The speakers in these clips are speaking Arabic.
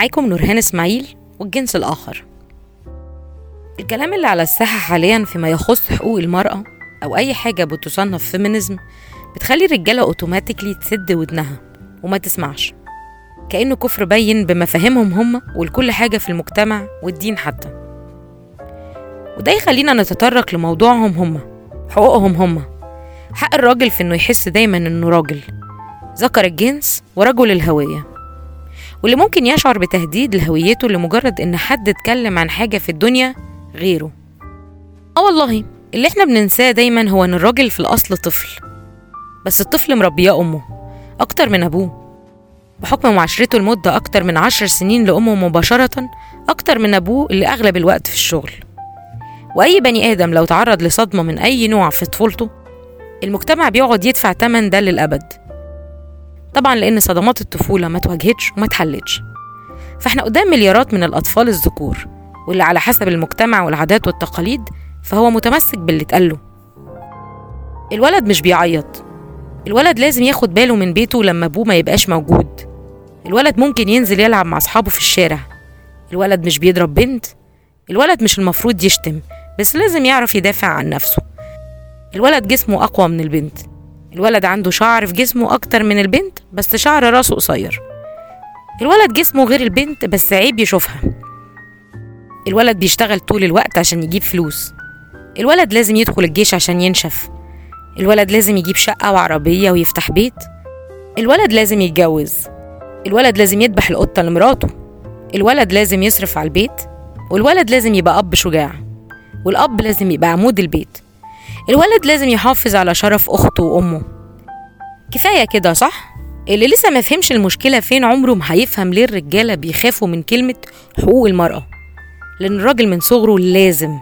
معاكم نورهان إسماعيل والجنس الآخر. الكلام اللي على الساحة حاليا فيما يخص حقوق المرأة أو أي حاجة بتصنف feminism بتخلي الرجالة automatically تسد ودنها وما تسمعش. كأنه كفر بين بمفاهيمهم هم ولكل حاجة في المجتمع والدين حتى. وده يخلينا نتطرق لموضوعهم هم حقوقهم هم. حق الراجل في إنه يحس دايما إنه راجل. ذكر الجنس ورجل الهوية. واللي ممكن يشعر بتهديد لهويته لمجرد إن حد اتكلم عن حاجة في الدنيا غيره. آه والله اللي إحنا بننساه دايما هو إن الراجل في الأصل طفل. بس الطفل مربياه أمه أكتر من أبوه. بحكم معاشرته لمدة أكتر من عشر سنين لأمه مباشرة أكتر من أبوه اللي أغلب الوقت في الشغل. وأي بني آدم لو تعرض لصدمة من أي نوع في طفولته المجتمع بيقعد يدفع تمن ده للأبد. طبعا لأن صدمات الطفولة ما تواجهتش وما تحلتش. فإحنا قدام مليارات من الأطفال الذكور واللي على حسب المجتمع والعادات والتقاليد فهو متمسك باللي اتقاله الولد مش بيعيط. الولد لازم ياخد باله من بيته لما أبوه ما يبقاش موجود. الولد ممكن ينزل يلعب مع أصحابه في الشارع. الولد مش بيضرب بنت. الولد مش المفروض يشتم بس لازم يعرف يدافع عن نفسه. الولد جسمه أقوى من البنت. الولد عنده شعر في جسمه أكتر من البنت بس شعر راسه قصير. الولد جسمه غير البنت بس عيب يشوفها. الولد بيشتغل طول الوقت عشان يجيب فلوس. الولد لازم يدخل الجيش عشان ينشف. الولد لازم يجيب شقة وعربية ويفتح بيت. الولد لازم يتجوز. الولد لازم يذبح القطة لمراته. الولد لازم يصرف على البيت. والولد لازم يبقى أب شجاع. والأب لازم يبقى عمود البيت. الولد لازم يحافظ على شرف أخته وأمه. كفاية كده صح؟ اللي لسه ما فهمش المشكلة فين عمره ما هيفهم ليه الرجالة بيخافوا من كلمة حقوق المرأة. لأن الراجل من صغره لازم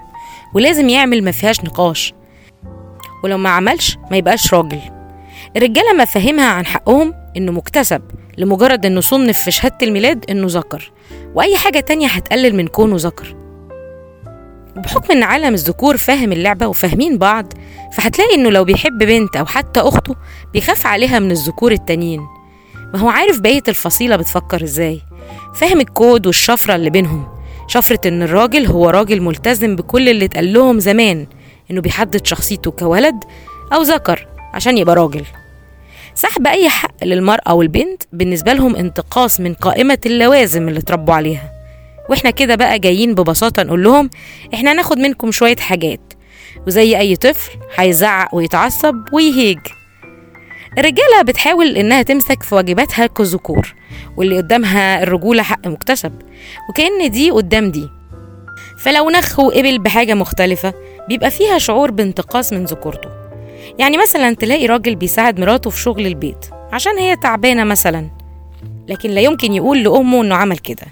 ولازم يعمل ما فيهاش نقاش. ولو ما عملش ما يبقاش راجل. الرجالة مفاهيمها عن حقهم إنه مكتسب لمجرد إنه صنف في شهادة الميلاد إنه ذكر. وأي حاجة تانية هتقلل من كونه ذكر. وبحكم إن عالم الذكور فاهم اللعبة وفاهمين بعض فهتلاقي إنه لو بيحب بنت أو حتى أخته بيخاف عليها من الذكور التانيين. ما هو عارف بقية الفصيلة بتفكر إزاي. فاهم الكود والشفرة اللي بينهم. شفرة إن الراجل هو راجل ملتزم بكل اللي اتقال لهم زمان إنه بيحدد شخصيته كولد أو ذكر عشان يبقى راجل. سحب أي حق للمرأة والبنت بالنسبة لهم انتقاص من قائمة اللوازم اللي اتربوا عليها. وإحنا كده بقى جايين ببساطة نقول لهم إحنا هناخد منكم شوية حاجات. وزي أي طفل هيزعق ويتعصب ويهيج. الرجالة بتحاول إنها تمسك في واجباتها كذكور واللي قدامها الرجولة حق مكتسب وكأن دي قدام دي. فلو نخ وقبل بحاجة مختلفة بيبقى فيها شعور بانتقاص من ذكورته. يعني مثلا تلاقي راجل بيساعد مراته في شغل البيت عشان هي تعبانة مثلا لكن لا يمكن يقول لأمه إنه عمل كده.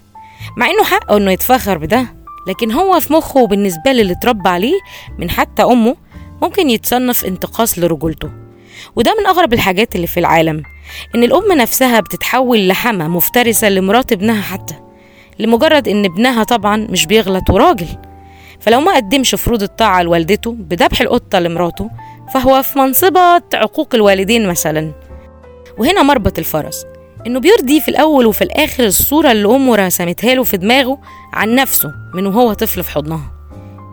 مع إنه حقه إنه يتفخر بده. لكن هو في مخه وبالنسبة للي اتربى عليه من حتى أمه ممكن يتصنف انتقاص لرجولته. وده من أغرب الحاجات اللي في العالم إن الأم نفسها بتتحول لحمى مفترسة لمرات ابنها حتى. لمجرد إن ابنها طبعا مش بيغلط وراجل. فلو ما قدمش فروض الطاعة لوالدته بذبح القطة لمراته فهو في منصبة عقوق الوالدين مثلا. وهنا مربط الفرس. إنه بيرضي في الأول وفي الآخر الصورة اللي أمه رسمتها له في دماغه عن نفسه من وهو طفل في حضنها.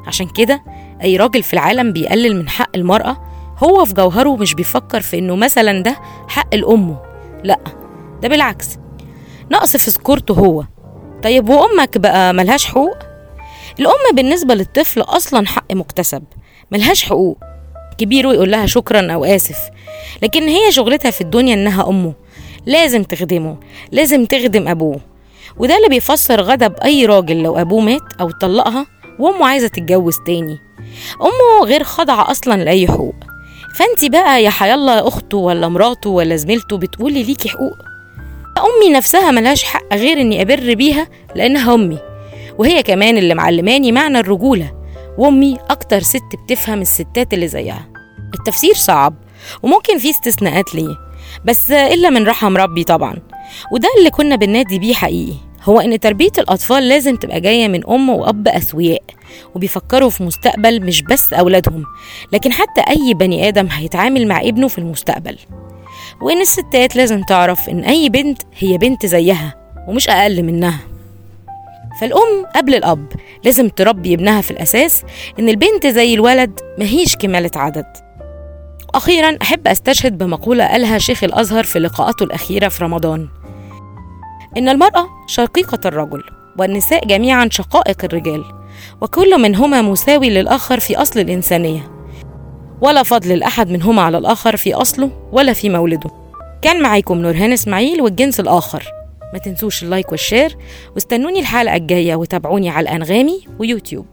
عشان كده أي راجل في العالم بيقلل من حق المرأة هو في جوهره مش بيفكر في إنه مثلا ده حق الأم لأ ده بالعكس. نقص في ذكورته هو. طيب وأمك بقى ملهاش حقوق؟ الأم بالنسبة للطفل أصلا حق مكتسب ملهاش حقوق. كبيره يقول لها شكرا أو آسف. لكن هي شغلتها في الدنيا إنها أمه. لازم تخدمه لازم تخدم أبوه. وده اللي بيفسر غضب أي راجل لو أبوه مات أو طلقها وأمه عايزة تتجوز تاني. أمه غير خاضعة أصلا لأي حقوق. فأنت بقى يا حيالله أخته ولا مراته ولا زميلته بتقولي ليكي حقوق. أمي نفسها ملهاش حق غير إني أبر بيها لأنها أمي. وهي كمان اللي معلماني معنى الرجولة. وأمي أكتر ست بتفهم الستات اللي زيها. التفسير صعب وممكن فيه استثناءات ليه. بس إلا من رحم ربي طبعا. وده اللي كنا بننادي بيه حقيقي. هو إن تربية الأطفال لازم تبقى جاية من أم وأب أسوياء وبيفكروا في مستقبل مش بس أولادهم لكن حتى أي بني آدم هيتعامل مع ابنه في المستقبل. وإن الستات لازم تعرف إن أي بنت هي بنت زيها ومش أقل منها. فالأم قبل الأب لازم تربي ابنها في الأساس إن البنت زي الولد مهيش كمالة عدد. أخيرا أحب أستشهد بمقولة قالها شيخ الأزهر في لقاءاته الأخيرة في رمضان. إن المرأة شقيقة الرجل والنساء جميعا شقائق الرجال وكل منهما مساوي للآخر في أصل الإنسانية. ولا فضل لأحد منهما على الآخر في أصله ولا في مولده. كان معاكم نورهان إسماعيل والجنس الآخر. ما تنسوش ال like وال share واستنوني الحلقة الجاية وتابعوني على الأنغامي ويوتيوب.